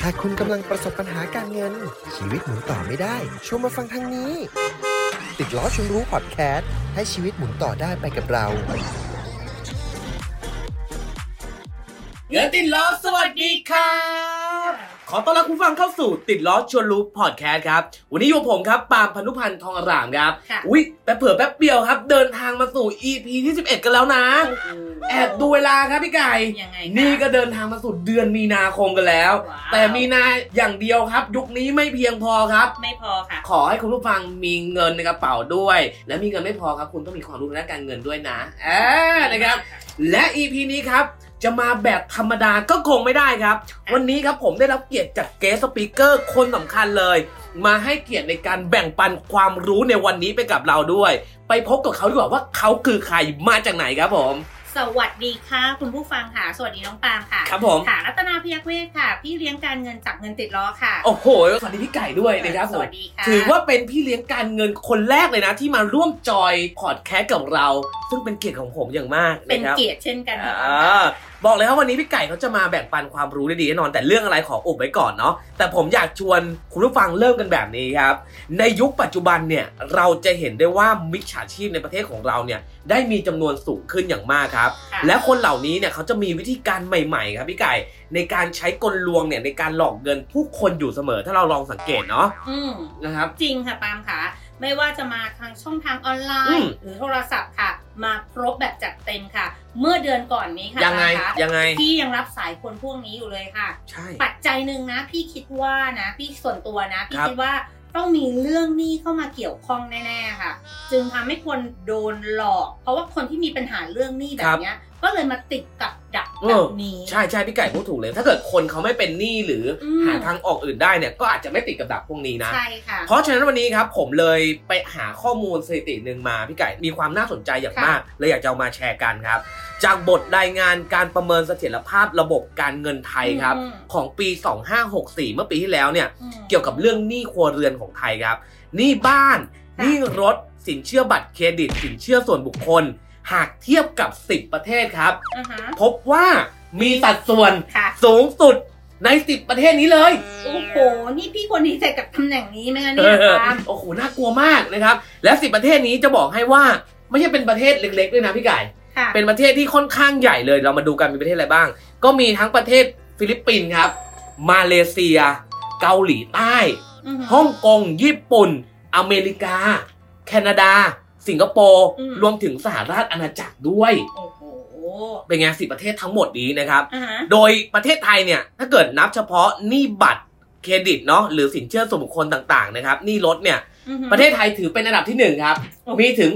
ถ้าคุณกำลังประสบปัญหาการเงิน ชีวิตหมุนต่อไม่ได้ชวนมาฟังทางนี้ ติดล้อชวนรู้พอดแคสต์ให้ชีวิตหมุนต่อได้ไปกับเรา เงินติดล้อสวัสดีครับ ขอต้อนรับคุณผู้ฟังเข้าสู่ติดล้อชวนรู้พอดแคสต์ครับ วันนี้อยู่กับผมครับปาล์มพนุพันธ์ทองอร่ามครับ ค่ะ อุ้ยแป๊บเผื่อแป๊บเดียวครับ เดินทางมาสู่ EP ที่ 11 กันแล้วนะ แอบดูเวลาครับพี่ไก่ ยังไงคะนี่ก็เดินทางมาสู่เดือนมีนาคมกันแล้ว ว้าว แต่มีนาอย่างเดียวครับ ยุคนี้ไม่เพียงพอครับ ไม่พอค่ะ ขอให้คุณผู้ฟังมีเงินในกระเป๋าด้วย และมีเงินไม่พอครับ คุณต้องมีความรู้ในด้านการเงินด้วยนะเออนะครับ และ EP นี้ครับ จะมาแบบธรรมดาก็คงไม่ได้ครับ วันนี้ครับผมได้รับเกียรติจากเกสสปีกเกอร์คนสำคัญเลย มาให้เกียรติในการแบ่งปันความรู้ในวันนี้ไปกับเราด้วย ไปพบกับเขาดีกว่าว่าเขาคือใครมาจากไหนครับผม สวัสดีค่ะ คุณผู้ฟังค่ะ สวัสดีน้องปาล์มค่ะครับผมค่ะรัตนาพยัคฆ์เวทค่ะ พี่เลี้ยงการเงินจับเงินติดล้อค่ะ โอ้โหสวัสดีพี่ไก่ด้วยนะครับสผมวัสดีค่ะถือว่าเป็นพี่เลี้ยงการเงินคนแรกเลยนะ ที่มาร่วมจอยพอดแคสต์กับเรา ซึ่งเป็นเกียรติของผมอย่างมากเป็นนะครับเกียรติเช่นกันค่ะอ่า บอกเลยครับวันนี้พี่ไก่เขาจะมาแบ่งปันความรู้ได้ดีแน่นอน แต่เรื่องอะไรขออุบไว้ก่อนเนาะแต่ผมอยากชวนคุณผู้ฟังเริ่มกันแบบนี้ครับ ในยุคปัจจุบันเนี่ยเราจะเห็นได้ว่ามิจฉาชีพในประเทศของเราเนี่ยได้มีจำนวนสูงขึ้นอย่างมากครับค่ะและคนเหล่านี้เนี่ยเขาจะมีวิธีการใหม่ๆ ครับพี่ไก่ในการใช้กลลวงเนี่ยในการหลอกเงินผู้คนอยู่เสมอถ้าเราลองสังเกตเนาะอืมนะครับจริงค่ะปาล์มค่ะ ไม่ว่าจะมาทางช่องทางออนไลอืน์มหรือโทรศัพท์ค่ะ มาครบแบบจัดเต็มค่ะ เมื่อเดือนก่อนนี้ค่ะยังไงปาล์มคะยังไงพี่ยังรับสายคนพวกนี้อยู่เลยค่ะใช่ปัจจัยหนึ่งนะ พี่คิดว่านะ พี่ส่วนตัวนะ พี่ครับคิดว่าต้องมีเรื่องหนี้เข้ามาเกี่ยวข้องแน่ๆค่ะ จึงทำให้คนโดนหลอก เพราะว่าคนที่มีปัญหาเรื่องหนี้แบบเนี้ยก็เลยมาติดกับดักเอ แบอบนี้ ใช่ใช่พี่ไก่พูดถูกเลย ถ้าเกิดคนเขาไม่เป็นหนี้หรืออมหาทางออกอื่นได้เนี่ยก็อาจจะไม่ติดกับดักพวกนี้นะใช่ค่ะเพราะฉะนั้นวันนี้ครับผมเลยไปหาข้อมูลสถิติหนึ่งมาพี่ไก่มีความน่าสนใจอย่างมากเลยอยากจะเอามาแชร์กันครับ จากบทรายงานการประเมินเสถียรภาพระบบการเงินไทยครับอืมของปี 2564 เมื่อปีที่แล้วเนี่ยอืมเกี่ยวกับเรื่องหนี้ครัวเรือนของไทยครับหนี้บ้านหค่ะนี้รถสินเชื่อบัตรเครดิต สินเชื่อส่วนบุคคล หากเทียบกับ 10 ประเทศครับ อ่าฮะ พบว่ามีสัดส่วนค่ะ สูงสุดใน 10 ประเทศนี้เลย โอ้โห นี่พี่ควรดีใจกับตำแหน่งนี้ไหมคะเนี่ยเออปาล์มโอ้โห น่ากลัวมากนะครับ และ 10 ประเทศนี้จะบอกให้ว่าไม่ใช่เป็นประเทศเล็กๆด้วยนะพี่ไก่ ค่ะ เป็นประเทศที่ค่อนข้างใหญ่เลย เรามาดูกันมีประเทศอะไรบ้าง ก็มีทั้งประเทศฟิลิปปินส์ครับ มาเลเซีย เกาหลีใต้ อือหือฮ่องกง ญี่ปุ่น อเมริกา แคนาดา สิงคโปร์อืมรวมถึงสหราชอาณาจักรด้วยโอ้โหเป็นไงสิประเทศทั้งหมดนี้นะครับอ่าฮะโดยประเทศไทยเนี่ย ถ้าเกิดนับเฉพาะหนี้บัตรเครดิตเนาะหรือสินเชื่อส่วนบุคคลต่างๆนะครับหนี้รถเนี่ยอือหือประเทศไทยถือเป็นอันดับที่หนึ่งครับ มีถึง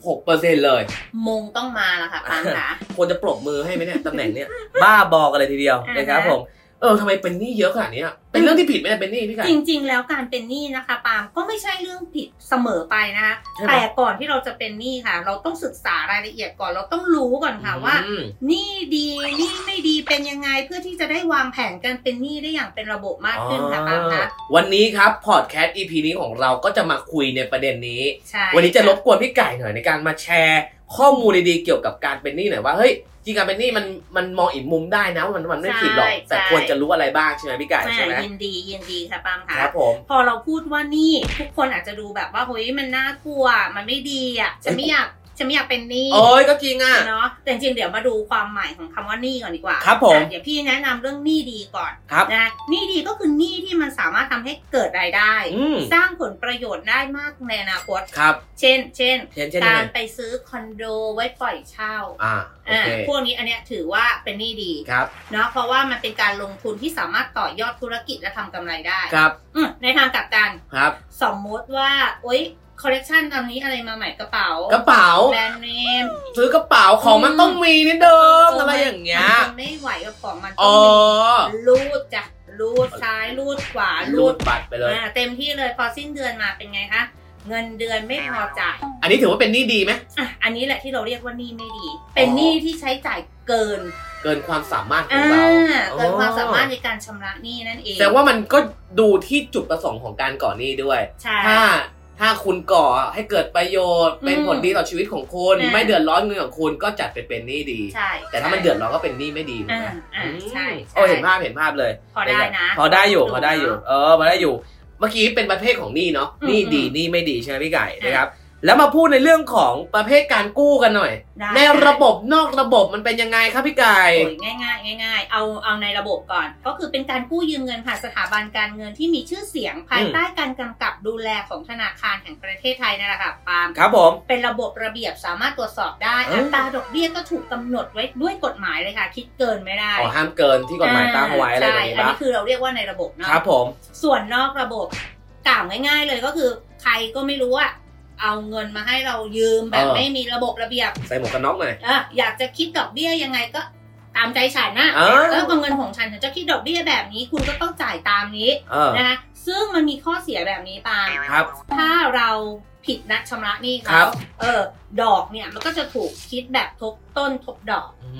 66%เลย มงต้องมาแล้วค่ะปาล์มค่ะควรจะปรบมือให้ไหมเนี่ยตำแหน่งเนี่ย บ้าบอกกันเลยทีเดียวอ่าฮะนะครับผม เออทำไมเป็นหนี้เยอะขนาดนี้อะ เป็นเรื่องที่ผิดไหมเนี่ยเป็นหนี้พี่ไก่จริง ๆ แล้วการเป็นหนี้นะคะปาล์มก็ไม่ใช่เรื่องผิดเสมอไปนะคะใช่ไหมแต่ก่อนที่เราจะเป็นหนี้ค่ะ เราต้องศึกษารายละเอียดก่อนเราต้องรู้ก่อนค่ะว่าอืมหนี้ดีหนี้ไม่ดีเป็นยังไงเพื่อที่จะได้วางแผนการเป็นหนี้ได้อย่างเป็นระบบมากขึ้นค่ะปาล์มคะวันนี้ครับพอดแคสต์ EP นี้ของเราก็จะมาคุยในประเด็นนี้ใช่วันนี้จะรบกวนพี่ไก่หน่อยในการมาแชร์ข้อมูลดีๆเกี่ยวกับการเป็นหนี้หน่อยว่าเฮ้ยจริงการเป็นหนี้มันมันมองอีกมุมได้นะมันมันไม่ผิดหรอกแต่ควรจะรู้อะไรบ้างใช่ไหมพี่ไก่ใช่ไหมอ่ายินดียินดีค่ะปาล์มค่ะครับผมพอเราพูดว่าหนี่ทุกคนอาจจะดูแบบว่าเฮ้ยมันน่ากลัวมันไม่ดีอะฉันไม่อยากฉันไม่อยากเป็นหนี้โอ้ยก็จริงอะเนาะแต่จริงๆเดี๋ยวมาดูความหมายของคำว่าหนี้ก่อนดีกว่า ครับผมอะเดี๋ยวพี่แนะนำเรื่องหนี้ดีก่อนครับนะหนี้ดีก็คือหนี้ที่มันสามารถทำ ให้เกิดรายได้อืมสร้างผลประโยชน์ได้มากในอนาคตครับ เช่น เช่นเช่นเช่นยักางรไงไปซื้อคอนโดไว้ปล่อยเช่าอ่าโออ่าเคพวกนี้อันเนี้ยถือว่าเป็นหนี้ดีครับเนาะเพราะว่ามันเป็นการลงทุนที่สามารถต่อยอดธุรกิจและทำกำไรได้ครับอืมในทางกลับกันครับ สมมติว่าโอ๊ยคอลเลกชันตอนนี้อะไรมาใหม่กระเป๋า กระเป๋าแบรนด์เนมซื้อกระเป๋าของมันต้องมีนิดเดิมอะไรอย่างเงี้ยมันไม่ไหวกับของมันอ๋ต้อองมีรูดจ้ะ รูดซ้ายรูดขวารูรูดดบัตรไปเลย อ่าเต็มที่เลยพอสิ้นเดือนมาเป็นไงคะเงินเดือนไม่พอจ่ายอันนี้ถือว่าเป็นหนี้ดีไหม อะอันนี้แหละที่เราเรียกว่าหนี้ไม่ดี เป็นหนี้ที่ใช้จ่ายเกินเกินความสามารถขออ่างเราเกินความสามารถอ๋อในการชำระหนี้นั่นเองแต่ว่ามันก็ดูที่จุดประสงค์ของการก่อหนี้ด้วย ใช่ ถ้า ถ้าคุณก่อให้เกิดประโยชน์ เป็นอืมผลดีต่อชีวิตของคุณอ่าไม่เดือดร้อนเงินของคุณก็จัดเป็นเป็นหนี้ดี ใช่ แต่ถ้ามันเดือดร้อนก็เป็นหนี้ไม่ดีถูกอ่าไหมอ่าอืมใช่โอ้เห็นภาพเห็นภาพเลย พอได้นะ พอได้อยู่ลงพอได้อยู่เนะเออพอได้อยู่ เมื่อกี้เป็นประเภทของหนี้เนาะอืมหนี้ดีอืมหนี้ไม่ดีใช่ไหมพี่ไก่นะครับ แล้วมาพูดในเรื่องของประเภทการกู้กันหน่อย ได้ ในระบบนอกระบบมันเป็นยังไงครับพี่ไก่โอ้ยง่ายๆง่าย ๆ เอาเอาในระบบก่อน ก็คือเป็นการกู้ยืมเงินผ่านสถาบันการเงินที่มีชื่อเสียงภายอืม ใต้การกำกับดูแลของธนาคารแห่งประเทศไทยนั่นแหละค่ะปาล์มครับผม เป็นระบบระเบียบสามารถตรวจสอบได้ เอออัอัตราดอกเบี้ยก็ถูกกำหนดไว้ด้วยกฎหมายเลยค่ะ คิดเกินไม่ได้อ๋อห้ามเกินที่กฎหมายตั้งเอาไว้อะไรแบบนี้ใช่อันปะนี้คือเราเรียกว่าในระบบเนาะ ครับผม ส่วนนอกระบบกล่าวง่าย ๆ เลยก็คือ ใครก็ไม่รู้อะ เอาเงินมาให้เรายืมแบบไม่มีระบบระเบียบ ใส่หมวกกันน็อกหน่อยเอออยากจะคิดดอกเบี้ยยังไงก็ตามใจฉันนะเออแล้วก็เงินของฉันฉันจะคิดดอกเบี้ยแบบนี้ คุณก็ต้องจ่ายตามนี้เออนะคะซึ่งมันมีข้อเสียแบบนี้ปาล์มครับ ถ้าเราผิดนัดชำระหนี้ครัเขาบเออ ดอกเนี่ยมันก็จะถูกคิดแบบทบต้นทบดอกอื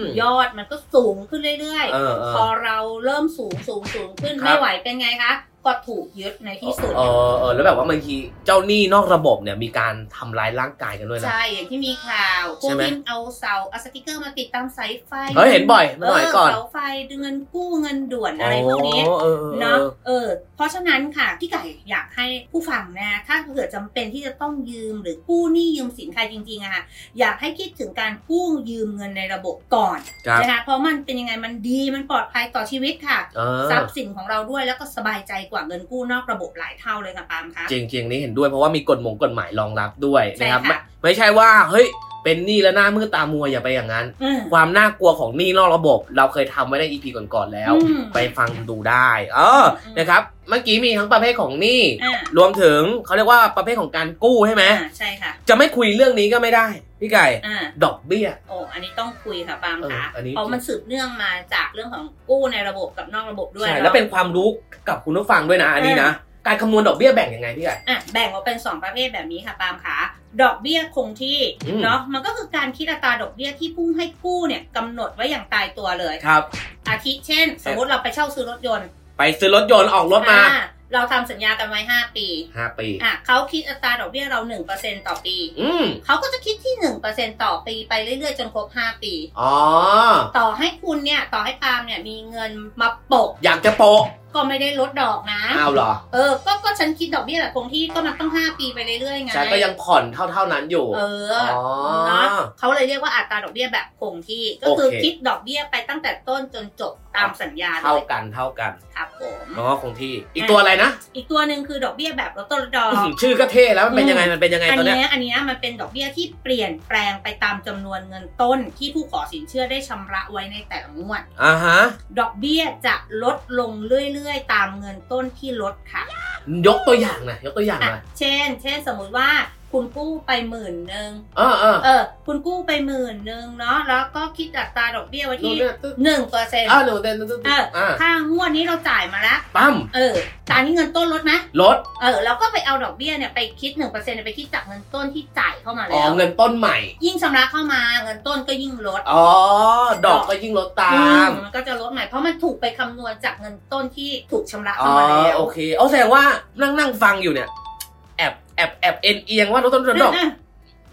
มยอดมันก็สูงขึ้นเรื่อยเออเออพอเราเริ่มสูงสูงสูงขึ้นครับไม่ไหวเป็นไงคะ ก็ถูกยึดในที่สุด เออเออแล้วแบบว่าบางทีเจ้าหนี้นอกระบบเนี่ยมีการทำร้ายร่างกายกันด้วยนะ ใช่อย่างที่มีข่าวพวใช่กไหมที่เอาเสาเอาสติกเกอร์มาติดตามสายไฟเฮ้ยเห็นบ่อยเมื่อหน่อยก่อนเสาไฟเงินกู้เงินด่วนอะไรพวกนี้อ๋อเออเออเนาะเออ เพราะฉะนั้นค่ะพี่ไก่อยากให้ผู้ฟังนะถ้าเกิดจำเป็นที่จะต้องยืมหรือกู้หนี้ยืมสินใครจริงๆอะค่ะอยากให้คิดถึงการกู้ยืมเงินในระบบก่อนครับนะคะเพราะมันเป็นยังไงมันดีมันปลอดภัยต่อชีวิตค่ะเออทรัพย์สินของเราด้วยแล้วก็สบายใจกว่าเงินกู้นอกระบบหลายเท่าเลยค่ะปาล์มคะจริงจริงๆนี่เห็นด้วยเพราะว่ามีกฎหมงกฎหมายรองรับด้วยนะครับใช่ค่ะไม่ไม่ใช่ว่าเฮ้ย เป็นหนี้แล้วหน้ามืดตามัวอย่าไปอย่างนั้น อืม ความน่ากลัวของหนี้นอกระบบ เราเคยทำไว้ในอีพีก่อนๆแล้ว อืมไปฟังดูได้ เอออม นะครับ เมื่อกี้มีทั้งประเภทของหนี้ อ่ารวมถึงเขาเรียกว่าประเภทของการกู้ใช่ไหม อ่าใช่ค่ะ จะไม่คุยเรื่องนี้ก็ไม่ได้ พี่ไก่ อ่า ดอกเบี้ย โอ้อันนี้ต้องคุยค่ะปาล์มเออคะอันนี้ เพราะมันสืบเนื่องมาจากเรื่องของกู้ในระบบกับนอกระบบด้วยใช่อะแล้วเป็นความรู้กับคุณผู้ฟังด้วยนะ อันนี้นะ การคำนวณดอกเบี้ยแบ่งยังไงพี่ไก่ อะแบ่งออกเป็น 2 ประเภทแบบนี้ค่ะปาล์มขา ดอกเบี้ยคงที่อืมเนาะมันก็คือการคิดอัตราดอกเบี้ยที่ผู้ให้กู้เนี่ยกำหนดไว้อย่างตายตัวเลยครับ อาทิเช่น สมมติเราไปเช่าซื้อรถยนต์ ไปซื้อรถยนต์ออกรถมาอ่ เราทำสัญญากันไว้5ปีห้าปีอะเขาคิดอัตราดอกเบี้ยเรา1%ต่อปี อืมเขาก็จะคิดที่1%ต่อปีไปเรื่อยๆ จนครบ5ปี อ๋อ ต่อให้คุณเนี่ย ต่อให้ปาล์มเนี่ยมีเงินมาโปะอยากจะโปะก็ไม่ได้ลดดอกนะอ้าวเหรอ เออ ก็ก็ฉันคิดดอกเบี้ยแบบคงที่ก็มันต้อง5ปีไปเรื่อยๆไงฉันก็ยังผ่อนเท่าเท่าๆนั้นอยู่ เอออ๋อเนาะเขาเลยเรียกว่าอัตราดอกเบี้ยแบบคงที่ ก็คือโอเคคิดดอกเบี้ยไปตั้งแต่ต้นจนจบตามสัญญาเลเท่ายกันเท่ากันครับ ผมอ๋อคงที่ อีกตัวอะไรนะ อีกตัวหนึ่งคือดอกเบี้ยแบบลดต้นลดดอกอื้อหือชื่อก็เท่แล้วมันเป็นยังไงมันเป็นยังไงอันตอนเนี้ยเนี้ยอันเนี้ยมันเป็นดอกเบี้ยที่เปลี่ยนแปลงไปตามจำนวนเงินต้นที่ผู้ขอสินเชื่อได้ชำระไว้ในแต่ละงวดอ่าฮะดอกเบี้ยจะลดลงเรื่อยๆ ตามเงินต้นที่ลดค่ะ ยกตัวอย่างหน่อยยกตัวอย่างหอะน่อยเช่น เช่นสมมุติว่า คุณกู้ไปหมื่นหนึ่งเออเออเออ คุณกู้ไปหมื่นหนึ่งเนาะแล้วก็คิดอัตราดอกเบี้ยไว้ดูที่เนี่ยตึ๊ดหนึ่งเปอร์เซ็นต์อ้าวหนูเต้นตึ๊ดตึ๊ดเอออ่าค่างวดนี้เราจ่ายมาแล้วปั๊มเออตอนนี้เงินต้นลดไหมลดเออเราก็ไปเอาดอกเบี้ยเนี่ยไปคิดหนึ่งเปอร์เซ็นต์ไปคิดจากเงินต้นที่จ่ายเข้ามาอ๋อแล้วเงินต้นใหม่ ยิ่งชำระเข้ามาเงินต้นก็ยิ่งลดอ๋อดอกก็ยิ่งลดตาอืมมันก็จะลดใหม่เพราะมันถูกไปคำนวณจากเงินต้นที่ถูกชำระอ๋เข้าอมาแล้วโอเคเอาแสดงว่านั่งนั่งฟังอยู่เนี่ย แอบแอบแอบเอ็นเอียงว่าลดต้นลดดอกอะ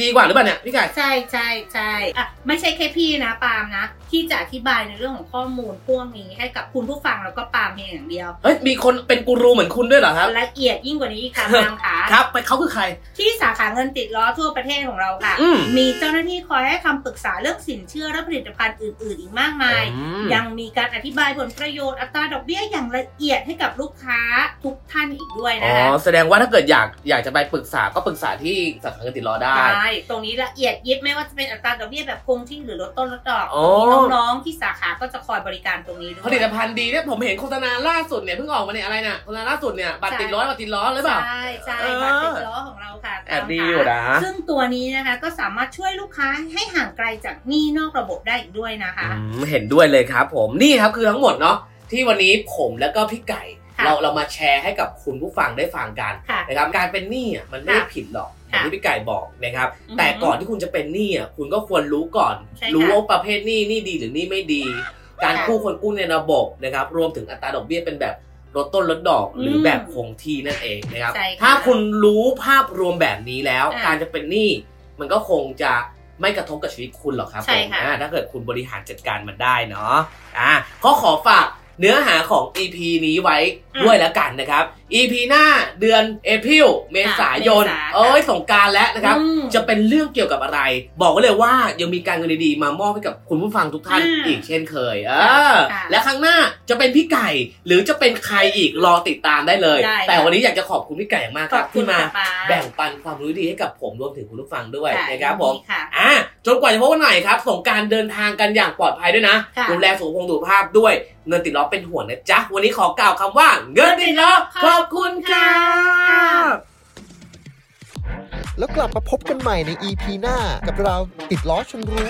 ดีกว่าหรือเปล่าเนี่ยพี่ไก่ ใช่ใช่ใช่อะไม่ใช่แค่พี่นะปาล์มนะที่จะอธิบายในเรื่องของข้อมูลพวกนี้ให้กับคุณผู้ฟังแล้วก็ปาล์มเพียงอย่างเดียวเฮ้ยมีคนเป็นกูรูเหมือนคุณด้วยเหรอครับละเอียดยิ่งกว่านี้อีกค่ะปาล์มขาครับไปเขาคือใคร ที่สาขาเงินติดล้อทั่วประเทศของเราค่ะอืมมีเจ้าหน้าที่คอยให้คำปรึกษาเรื่องสินเชื่อและผลิตภัณฑ์อื่น ๆ อีกมากมายอืมยังมีการอธิบายผลประโยชน์อัตราดอกเบี้ยอย่างละเอียดให้กับลูกค้าทุกท่านอีกด้วยอ๋นะคะอแสดงว่าถ้าเกิดอยากอยากจะไปปรึกษาก็ปรึกษาที่สาขาเงินติดล้อได้ใช่ตรงนี้ละเอียดยิบไม่ว่าจะเป็นอัตราดอกเบี้ยแบบคงที่หรือลดต้นลดดอกโอ้มีน้องๆที่สาขาก็จะคอยบริการตรงนี้ด้วยผลิตภัณฑ์ดีเนี่ยผมเห็นโฆษณาล่าสุดเนี่ยเพิ่งออกมาเนี่ยอะไรเนี่ยโฆษณาล่าสุดเนี่ยบัตรติดล้อบัตรติดล้อหรือเปล่าใช่ใช่เออบัตรติดล้อของเราค่ะแอบดีอยู่นะซึ่งตัวนี้นะคะก็สามารถช่วยลูกค้าให้ห่างไกลจากหนี้นอกระบบได้อีกด้วยนะคะอืมเห็นด้วยเลยครับ ผมนี่ครับคือทั้งหมดเนาะที่วันนี้ผมแล้วก็พี่ไก่ค่ะเราเรามาแชร์ให้กับคุณผู้ฟังได้ฟังกันค่ะนะครับการเป็นหนี้อะมันไม่ได้ค่ะผิดหรอก อค่ะย่างที่พี่ไก่บอกนะครับอือหือแต่ก่อนที่คุณจะเป็นหนี้อะคุณก็ควรรู้ก่อนใช่ค่ะรู้ว่าประเภทหนี้หนี่ดีหรือหนี้ไม่ดี การค่ะกู้คนกู้ในระบบนะครับ รวมถึงอัตราดอกเบี้ยเป็นแบบลดต้นลดดอกหรืออมแบบคงที่นั่นเองนะครับใช่ค่ะถ้าคุณรู้ภาพรวมแบบนี้แล้วอะการจะเป็นหนี้มันก็คงจะไม่กระทบกับชีวิตคุณหรอกครับใช่ผมค่ะอ่าถ้าเกิดคุณบริหารจัดการมันได้เนาะอ่าก็ขอฝาก เนื้อหาของ EP นี้ไว้ด้วยแล้วกันนะครับ EP หน้าเดือนเอพ i l เมษายนเมษาค่ะเอ้ยสงกรารแล้วนะครับอืมจะเป็นเรื่องเกี่ยวกับอะไร บอกไว้เลยว่ายังมีการเงินดีๆมามอบให้กับคุณผู้ฟังทุกท่านอ่าอีกเช่นเคยเออค่ะและครั้งหน้าจะเป็นพี่ไก่ หรือจะเป็นใครอีกรอติดตามได้เลยได้แต่ค่ะวันนี้อยากจะขอบคุณพี่ไก่อย่างมากขคอรับบคุที่ณมาค่ะป้าแบ่งปันความรู้ดีให้กับผมรวมถึงคุณผู้ฟังด้วยค่ะนะครับผมยินดีค่ะอะจนกว่าจะพบกันใหม่ครับสงกรารเดินทางกันอย่างปลอดภัยด้วยนะค่ะดูแลสุขภาพสุขภาพด้วย เงินติดล้อเป็นห่วงนะจ๊ะ วันนี้ขอกล่าวคำว่า เงินติดล้อขอบคุณครับแล้วกลับมาพบกันใหม่ใน EP หน้ากับเราติดล้อชนรู้